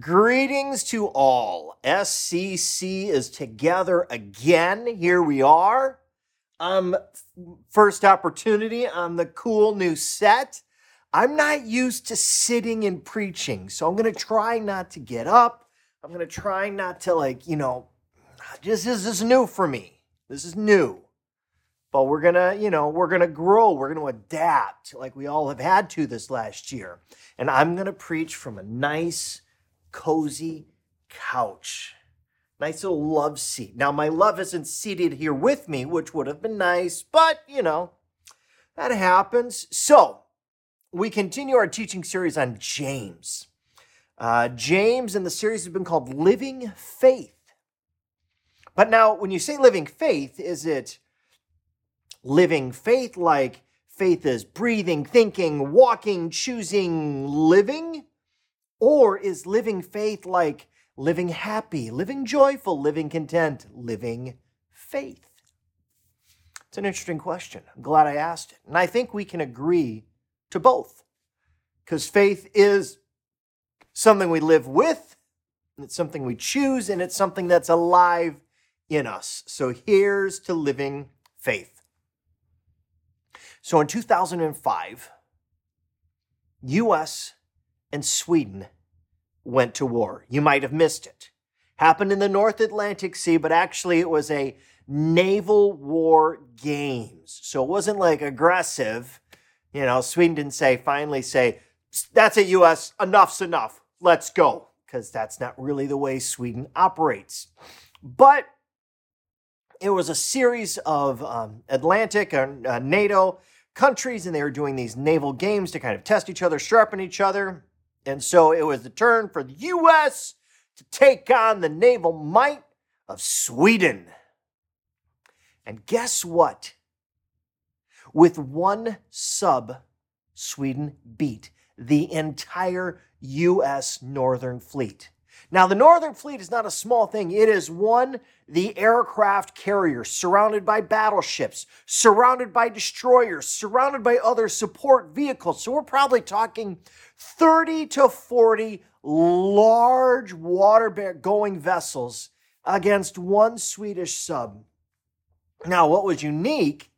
Greetings to all. SCC is together again. Here we are. Um, first opportunity on the cool new set. I'm not used to sitting and preaching, so I'm going to try not to get up. I'm going to try not to, like, you know, this is, this is new for me. This is new. But we're going to, you know, we're going to grow. We're going to adapt like we all have had to this last year. And I'm going to preach from a nice, cozy couch. Nice little love seat. Now, my love isn't seated here with me, which would have been nice, but you know, that happens. So, we continue our teaching series on James. Uh, James and the series has been called Living Faith. But now, when you say living faith, is it living faith like faith is breathing, thinking, walking, choosing, living? Or is living faith like living happy, living joyful, living content, living faith? It's an interesting question. I'm glad I asked it. And I think we can agree to both because faith is something we live with, it's something we choose, and it's something that's alive in us. So here's to living faith. So in 2005, US and Sweden went to war. You might have missed it. Happened in the North Atlantic Sea, but actually it was a naval war games. So it wasn't like aggressive. You know, Sweden didn't say, finally say, that's it, US, enough's enough, let's go. Because that's not really the way Sweden operates. But it was a series of um, Atlantic or uh, NATO countries, and they were doing these naval games to kind of test each other, sharpen each other. And so it was the turn for the U.S. to take on the naval might of Sweden. And guess what? With one sub, Sweden beat the entire U.S. Northern Fleet. Now, the Northern Fleet is not a small thing. It is one, the aircraft carrier, surrounded by battleships, surrounded by destroyers, surrounded by other support vehicles. So we're probably talking 30 to 40 large water going vessels against one Swedish sub. Now, what was unique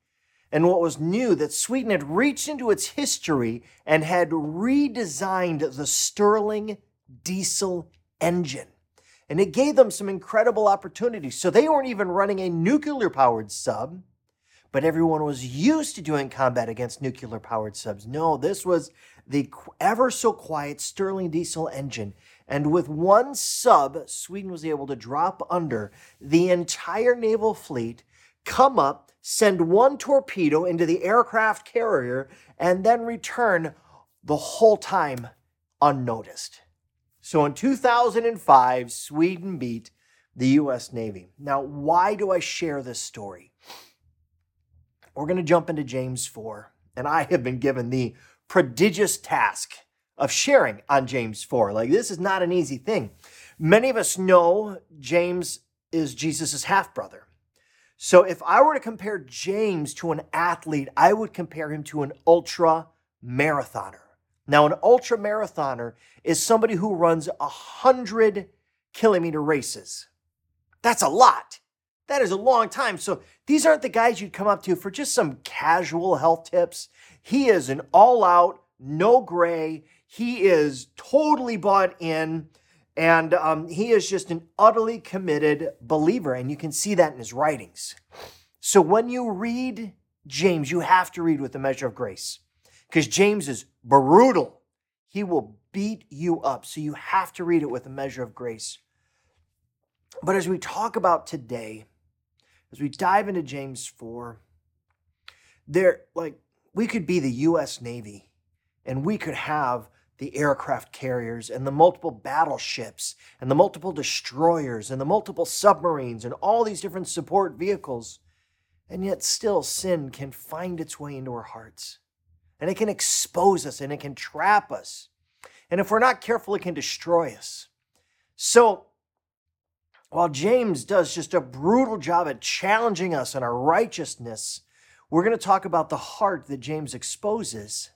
and what was new that Sweden had reached into its history and had redesigned the Stirling diesel engine. And it gave them some incredible opportunities. So they weren't even running a nuclear powered sub, but everyone was used to doing combat against nuclear powered subs. No, this was the ever so quiet Stirling diesel engine. And with one sub, Sweden was able to drop under the entire naval fleet, come up, send one torpedo into the aircraft carrier, and then return the whole time unnoticed. So in 2005, Sweden beat the US Navy. Now, why do I share this story? We're going to jump into James 4, and I have been given the prodigious task of sharing on James 4. Like, this is not an easy thing. Many of us know James is Jesus' half brother. So, if I were to compare James to an athlete, I would compare him to an ultra marathoner. Now, an ultra marathoner is somebody who runs 100 kilometer races. That's a lot. That is a long time. So these aren't the guys you'd come up to for just some casual health tips. He is an all out, no gray. He is totally bought in. And um, he is just an utterly committed believer. And you can see that in his writings. So when you read James, you have to read with the measure of grace because James is brutal. He will beat you up. So you have to read it with a measure of grace. But as we talk about today, as we dive into James 4, there, like, we could be the US Navy and we could have the aircraft carriers and the multiple battleships and the multiple destroyers and the multiple submarines and all these different support vehicles. And yet, still, sin can find its way into our hearts and it can expose us and it can trap us. And if we're not careful, it can destroy us. So, while James does just a brutal job at challenging us in our righteousness, we're going to talk about the heart that James exposes.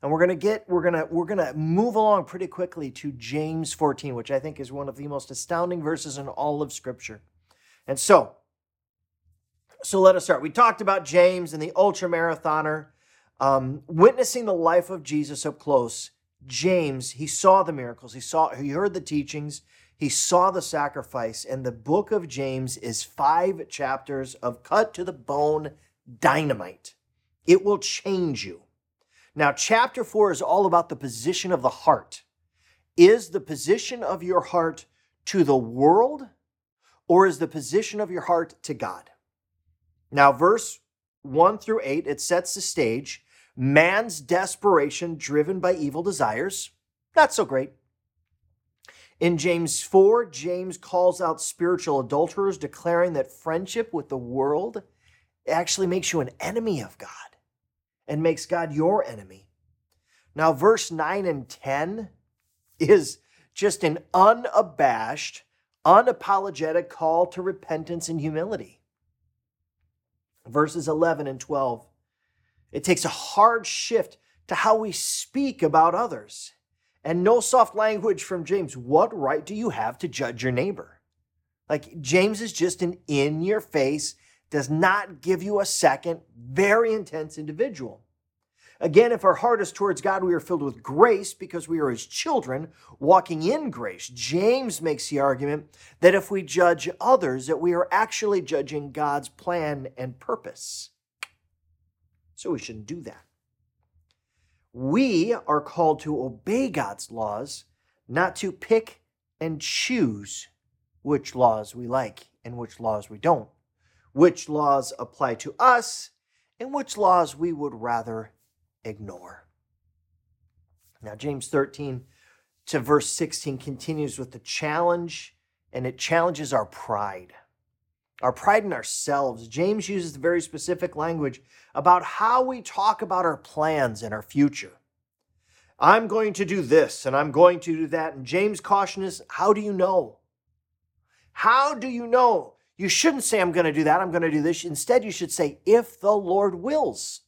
And we're going to get we're going to we're going to move along pretty quickly to James 14, which I think is one of the most astounding verses in all of scripture. And so so let us start. We talked about James and the ultra marathoner um, witnessing the life of Jesus up close. James, he saw the miracles, he saw he heard the teachings, he saw the sacrifice, and the book of James is five chapters of cut to the bone dynamite. It will change you. Now, chapter four is all about the position of the heart. Is the position of your heart to the world, or is the position of your heart to God? Now, verse 1 through 8, it sets the stage. Man's desperation driven by evil desires. Not so great. In James 4, James calls out spiritual adulterers, declaring that friendship with the world actually makes you an enemy of God and makes God your enemy. Now, verse 9 and 10 is just an unabashed, unapologetic call to repentance and humility. Verses 11 and 12, it takes a hard shift to how we speak about others and no soft language from James. What right do you have to judge your neighbor? Like, James is just an in your face, does not give you a second, very intense individual. Again, if our heart is towards God, we are filled with grace because we are his children walking in grace. James makes the argument that if we judge others, that we are actually judging God's plan and purpose. So we shouldn't do that. We are called to obey God's laws, not to pick and choose which laws we like and which laws we don't, which laws apply to us and which laws we would rather ignore. Now, James 13 to verse 16 continues with the challenge, and it challenges our pride our pride in ourselves. James uses very specific language about how we talk about our plans and our future. I'm going to do this and I'm going to do that. And James' caution is how do you know? How do you know? You shouldn't say, I'm going to do that, I'm going to do this. Instead, you should say, if the Lord wills.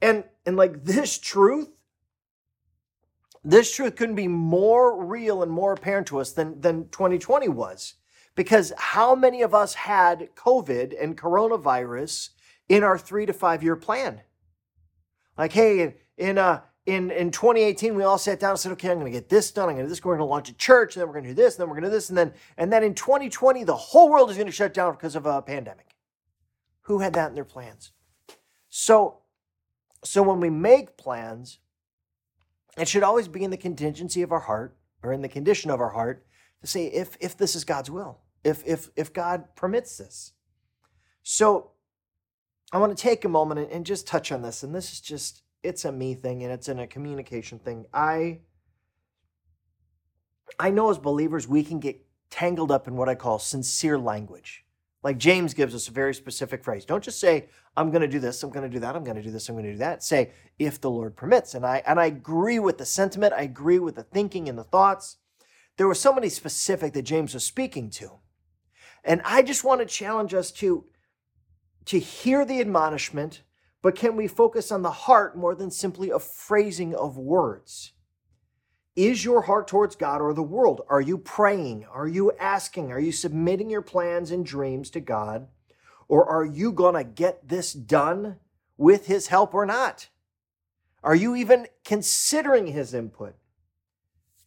And, and like this truth, this truth couldn't be more real and more apparent to us than, than 2020 was. Because how many of us had COVID and coronavirus in our three to five year plan? Like, hey, in uh, in in 2018, we all sat down and said, okay, I'm going to get this done. I'm going to do this. We're going to launch a church, and then we're going to do this, and then we're going to do this, and then and then in 2020, the whole world is going to shut down because of a pandemic. Who had that in their plans? So, so when we make plans, it should always be in the contingency of our heart or in the condition of our heart to say if if this is God's will if if if God permits this. So I want to take a moment and, and just touch on this. And this is just it's a me thing and it's in a communication thing. I I know as believers we can get tangled up in what I call sincere language. Like James gives us a very specific phrase. Don't just say, I'm going to do this, I'm going to do that, I'm going to do this, I'm going to do that. Say, if the Lord permits. And I and I agree with the sentiment, I agree with the thinking and the thoughts. There was somebody specific that James was speaking to. And I just want to challenge us to, to hear the admonishment, but can we focus on the heart more than simply a phrasing of words? Is your heart towards God or the world? Are you praying? Are you asking? Are you submitting your plans and dreams to God? Or are you going to get this done with His help or not? Are you even considering His input?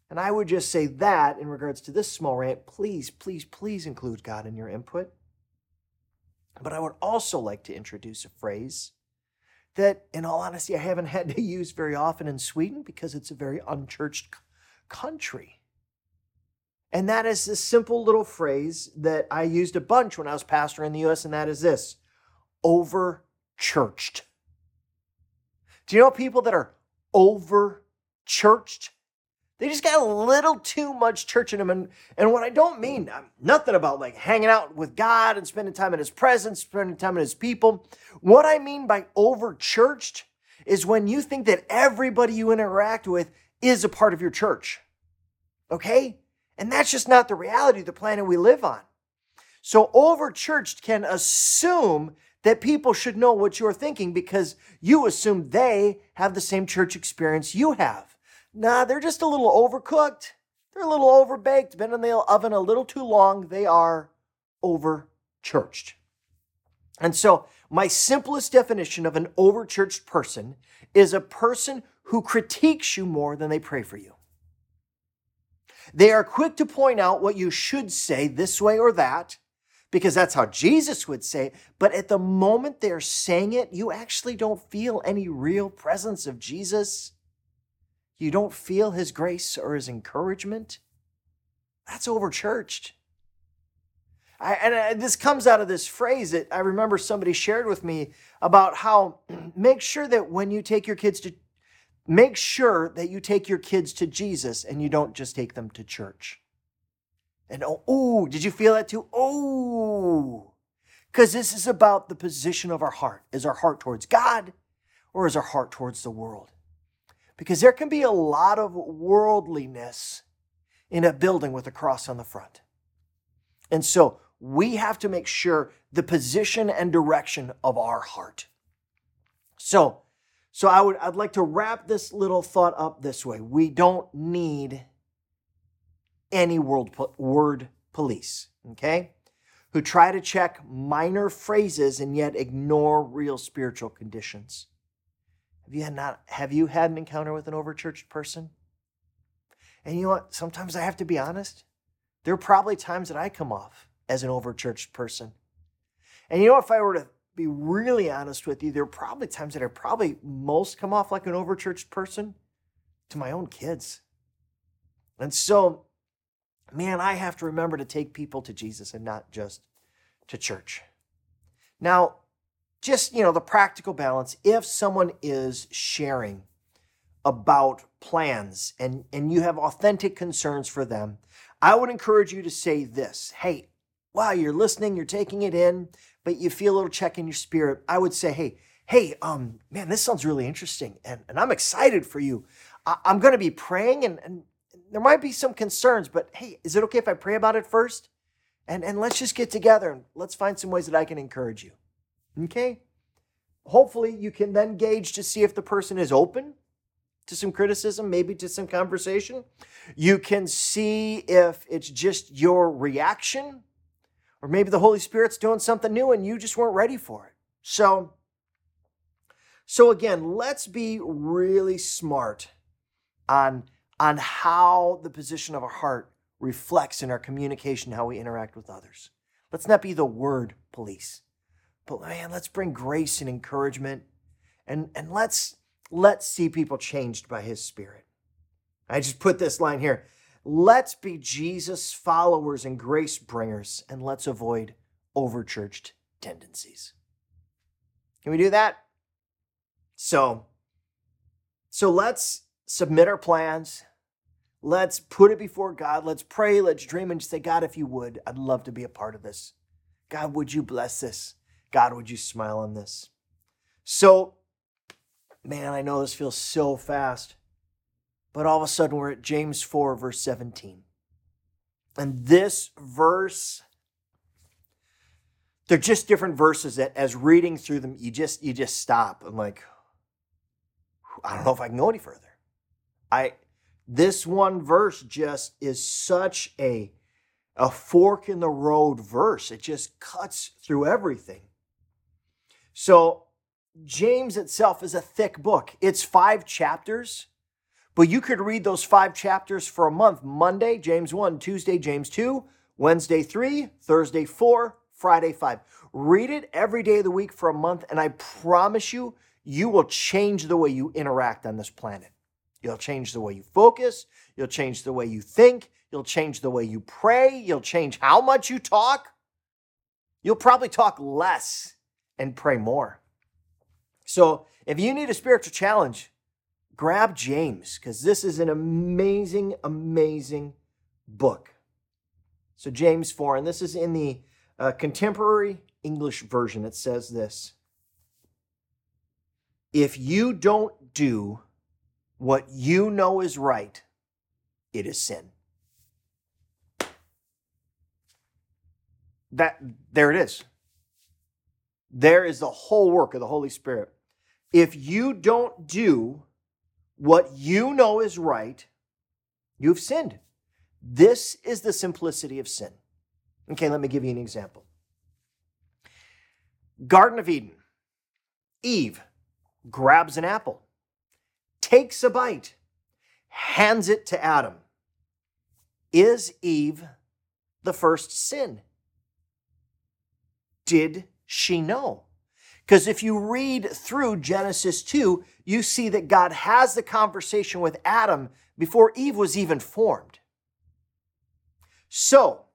And I would just say that in regards to this small rant, please, please, please include God in your input. But I would also like to introduce a phrase that, in all honesty, I haven't had to use very often in Sweden because it's a very unchurched country. And that is this simple little phrase that I used a bunch when I was pastor in the US, and that is this over churched. Do you know people that are over churched? They just got a little too much church in them. And, and what I don't mean, I'm nothing about like hanging out with God and spending time in His presence, spending time in His people. What I mean by over churched is when you think that everybody you interact with is a part of your church. Okay? And that's just not the reality of the planet we live on. So over churched can assume that people should know what you're thinking because you assume they have the same church experience you have. Nah, they're just a little overcooked. They're a little overbaked, been in the oven a little too long. They are over churched. And so, my simplest definition of an overchurched person is a person who critiques you more than they pray for you. They are quick to point out what you should say this way or that, because that's how Jesus would say it. But at the moment they're saying it, you actually don't feel any real presence of Jesus. You don't feel his grace or his encouragement. That's overchurched. I, and I, this comes out of this phrase that I remember somebody shared with me about how make sure that when you take your kids to make sure that you take your kids to Jesus and you don't just take them to church. And oh, ooh, did you feel that too? Oh, because this is about the position of our heart. Is our heart towards God or is our heart towards the world? Because there can be a lot of worldliness in a building with a cross on the front. And so we have to make sure the position and direction of our heart. So, so I would I'd like to wrap this little thought up this way. We don't need any world word police, okay? Who try to check minor phrases and yet ignore real spiritual conditions. Have you had not have you had an encounter with an overchurched person? And you know what? Sometimes I have to be honest. There are probably times that I come off as an overchurched person. And you know, if I were to be really honest with you, there are probably times that I probably most come off like an overchurched person to my own kids. And so man, I have to remember to take people to Jesus and not just to church. Now, just, you know, the practical balance, if someone is sharing about plans and, and you have authentic concerns for them, I would encourage you to say this Hey, wow, you're listening, you're taking it in, but you feel a little check in your spirit. I would say, Hey, hey, um, man, this sounds really interesting and, and I'm excited for you. I, am going to be praying and, and there might be some concerns, but hey, is it okay if I pray about it first? And, and let's just get together and let's find some ways that I can encourage you. Okay? Hopefully, you can then gauge to see if the person is open to some criticism, maybe to some conversation. You can see if it's just your reaction, or maybe the Holy Spirit's doing something new and you just weren't ready for it. So, so again, let's be really smart on on how the position of our heart reflects in our communication, how we interact with others. Let's not be the word police, but man, let's bring grace and encouragement and, and let's let's see people changed by his spirit. I just put this line here. Let's be Jesus followers and grace bringers, and let's avoid overchurched tendencies. Can we do that? So, so let's submit our plans Let's put it before God. Let's pray. Let's dream and say, God, if you would, I'd love to be a part of this. God, would you bless this? God, would you smile on this? So, man, I know this feels so fast, but all of a sudden we're at James 4, verse 17. And this verse, they're just different verses that as reading through them, you just you just stop. I'm like, I don't know if I can go any further. I this one verse just is such a a fork in the road verse. It just cuts through everything. So, James itself is a thick book. It's 5 chapters, but you could read those 5 chapters for a month. Monday, James 1, Tuesday, James 2, Wednesday 3, Thursday 4, Friday 5. Read it every day of the week for a month and I promise you you will change the way you interact on this planet. You'll change the way you focus. You'll change the way you think. You'll change the way you pray. You'll change how much you talk. You'll probably talk less and pray more. So, if you need a spiritual challenge, grab James because this is an amazing, amazing book. So, James 4, and this is in the uh, contemporary English version. It says this If you don't do what you know is right, it is sin. That there it is. There is the whole work of the Holy Spirit. If you don't do what you know is right, you've sinned. This is the simplicity of sin. Okay, let me give you an example. Garden of Eden. Eve grabs an apple, takes a bite, hands it to Adam. Is Eve the first sin? Did she know? Because if you read through Genesis 2, you see that God has the conversation with Adam before Eve was even formed. So,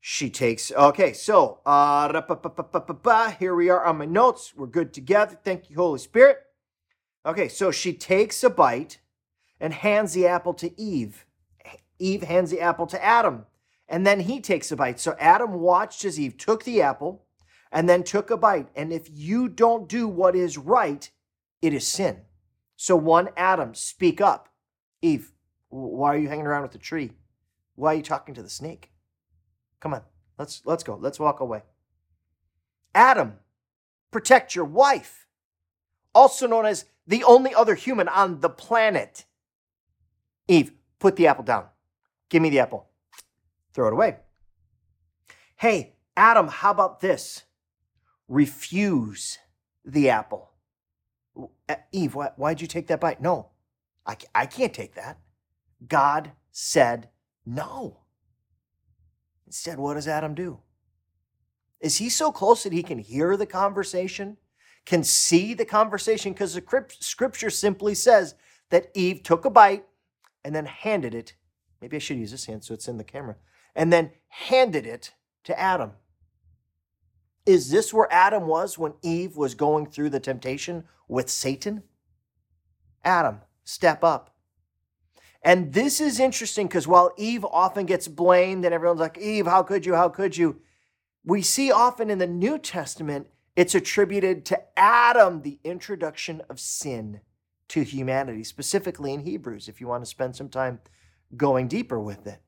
she takes, okay, so uh, here we are on my notes. We're good together. Thank you, Holy Spirit. Okay, so she takes a bite and hands the apple to Eve. Eve hands the apple to Adam, and then he takes a bite. So Adam watched as Eve took the apple and then took a bite. And if you don't do what is right, it is sin. So one Adam, speak up. Eve, why are you hanging around with the tree? Why are you talking to the snake? Come on, let's let's go. Let's walk away. Adam, protect your wife, also known as the only other human on the planet. Eve, put the apple down. Give me the apple. Throw it away. Hey, Adam, how about this? Refuse the apple. Eh, Eve, why, why'd you take that bite? No, I, I can't take that. God said no. Instead, what does Adam do? Is he so close that he can hear the conversation, can see the conversation? Because the scripture simply says that Eve took a bite and then handed it. Maybe I should use this hand so it's in the camera. And then handed it to Adam. Is this where Adam was when Eve was going through the temptation with Satan? Adam, step up. And this is interesting because while Eve often gets blamed and everyone's like, Eve, how could you? How could you? We see often in the New Testament, it's attributed to Adam, the introduction of sin to humanity, specifically in Hebrews, if you want to spend some time going deeper with it.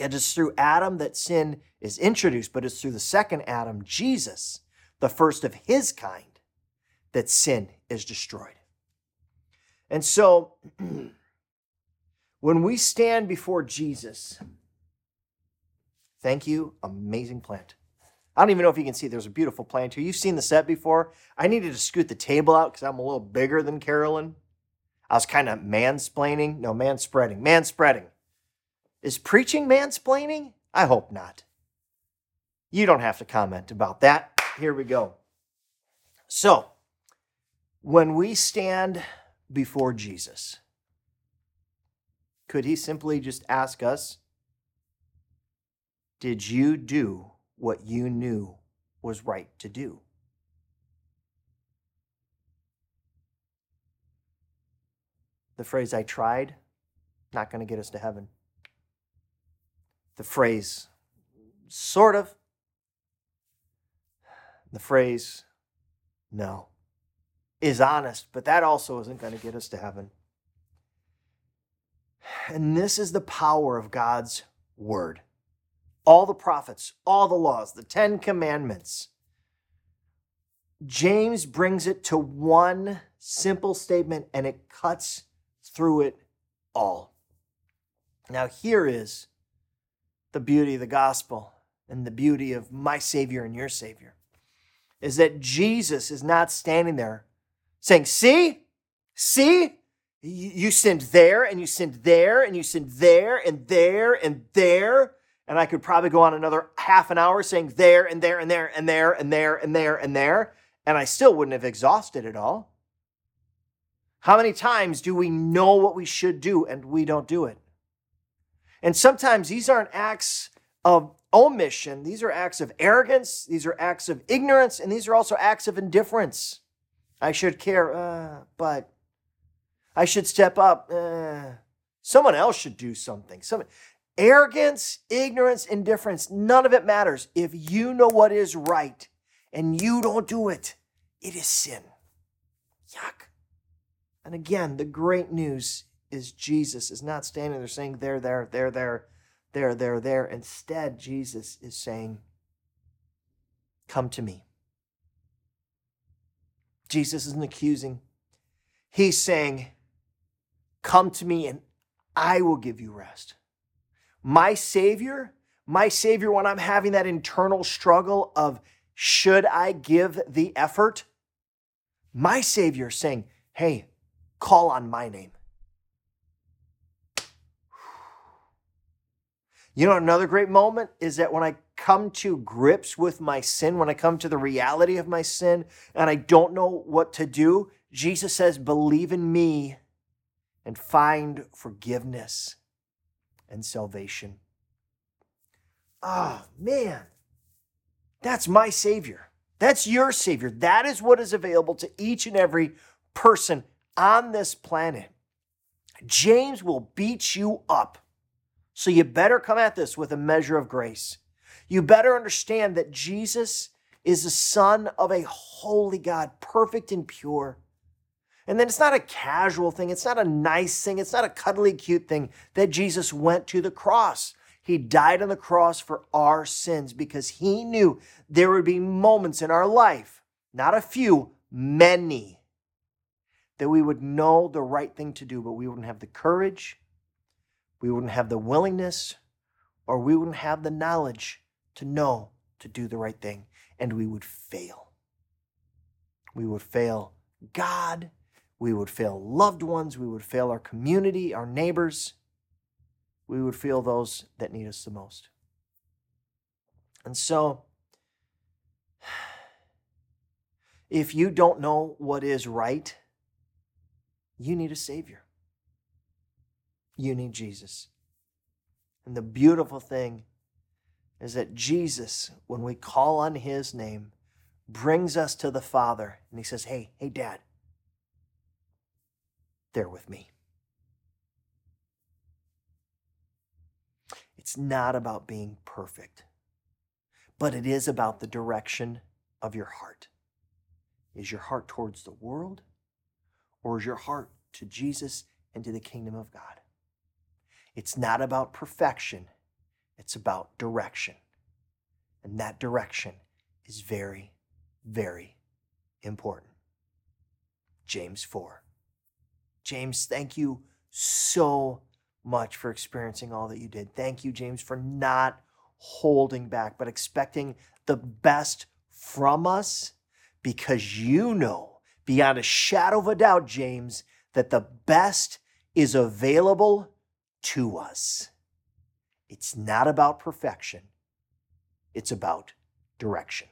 It is through Adam that sin is introduced, but it's through the second Adam, Jesus, the first of his kind, that sin is destroyed. And so, When we stand before Jesus, thank you, amazing plant. I don't even know if you can see there's a beautiful plant here. You've seen the set before. I needed to scoot the table out because I'm a little bigger than Carolyn. I was kind of mansplaining. No, man spreading. Is preaching mansplaining? I hope not. You don't have to comment about that. Here we go. So, when we stand before Jesus, could he simply just ask us, Did you do what you knew was right to do? The phrase, I tried, not going to get us to heaven. The phrase, sort of. The phrase, no, is honest, but that also isn't going to get us to heaven. And this is the power of God's word. All the prophets, all the laws, the Ten Commandments. James brings it to one simple statement and it cuts through it all. Now, here is the beauty of the gospel and the beauty of my Savior and your Savior is that Jesus is not standing there saying, See, see, you sinned there and you sinned there and you sinned there and there and there. And I could probably go on another half an hour saying there and there and there and there and there and there and there. And I still wouldn't have exhausted it all. How many times do we know what we should do and we don't do it? And sometimes these aren't acts of omission, these are acts of arrogance, these are acts of ignorance, and these are also acts of indifference. I should care, uh, but I should step up. Uh, someone else should do something. Some arrogance, ignorance, indifference, none of it matters. If you know what is right and you don't do it, it is sin. Yuck. And again, the great news is Jesus is not standing there saying, there, there, there, there, there, there, there. Instead, Jesus is saying, Come to me. Jesus isn't accusing. He's saying, Come to me and I will give you rest. My Savior, my Savior, when I'm having that internal struggle of should I give the effort, my Savior saying, Hey, call on my name. You know, another great moment is that when I come to grips with my sin, when I come to the reality of my sin and I don't know what to do, Jesus says, Believe in me and find forgiveness and salvation. Oh, man, that's my Savior. That's your Savior. That is what is available to each and every person on this planet. James will beat you up. So you better come at this with a measure of grace. You better understand that Jesus is the Son of a holy God, perfect and pure. And then it's not a casual thing, it's not a nice thing, it's not a cuddly cute thing that Jesus went to the cross. He died on the cross for our sins because he knew there would be moments in our life, not a few, many, that we would know the right thing to do, but we wouldn't have the courage, we wouldn't have the willingness, or we wouldn't have the knowledge to know to do the right thing, and we would fail. We would fail God, we would fail loved ones, we would fail our community, our neighbors we would feel those that need us the most. And so, if you don't know what is right, you need a Savior. You need Jesus. And the beautiful thing is that Jesus, when we call on His name, brings us to the Father and He says, Hey, hey, Dad, they're with me. It's not about being perfect, but it is about the direction of your heart. Is your heart towards the world, or is your heart to Jesus and to the kingdom of God? It's not about perfection, it's about direction. And that direction is very, very important. James 4. James, thank you so much for experiencing all that you did. Thank you, James, for not holding back, but expecting the best from us because you know beyond a shadow of a doubt, James, that the best is available to us. It's not about perfection, it's about direction.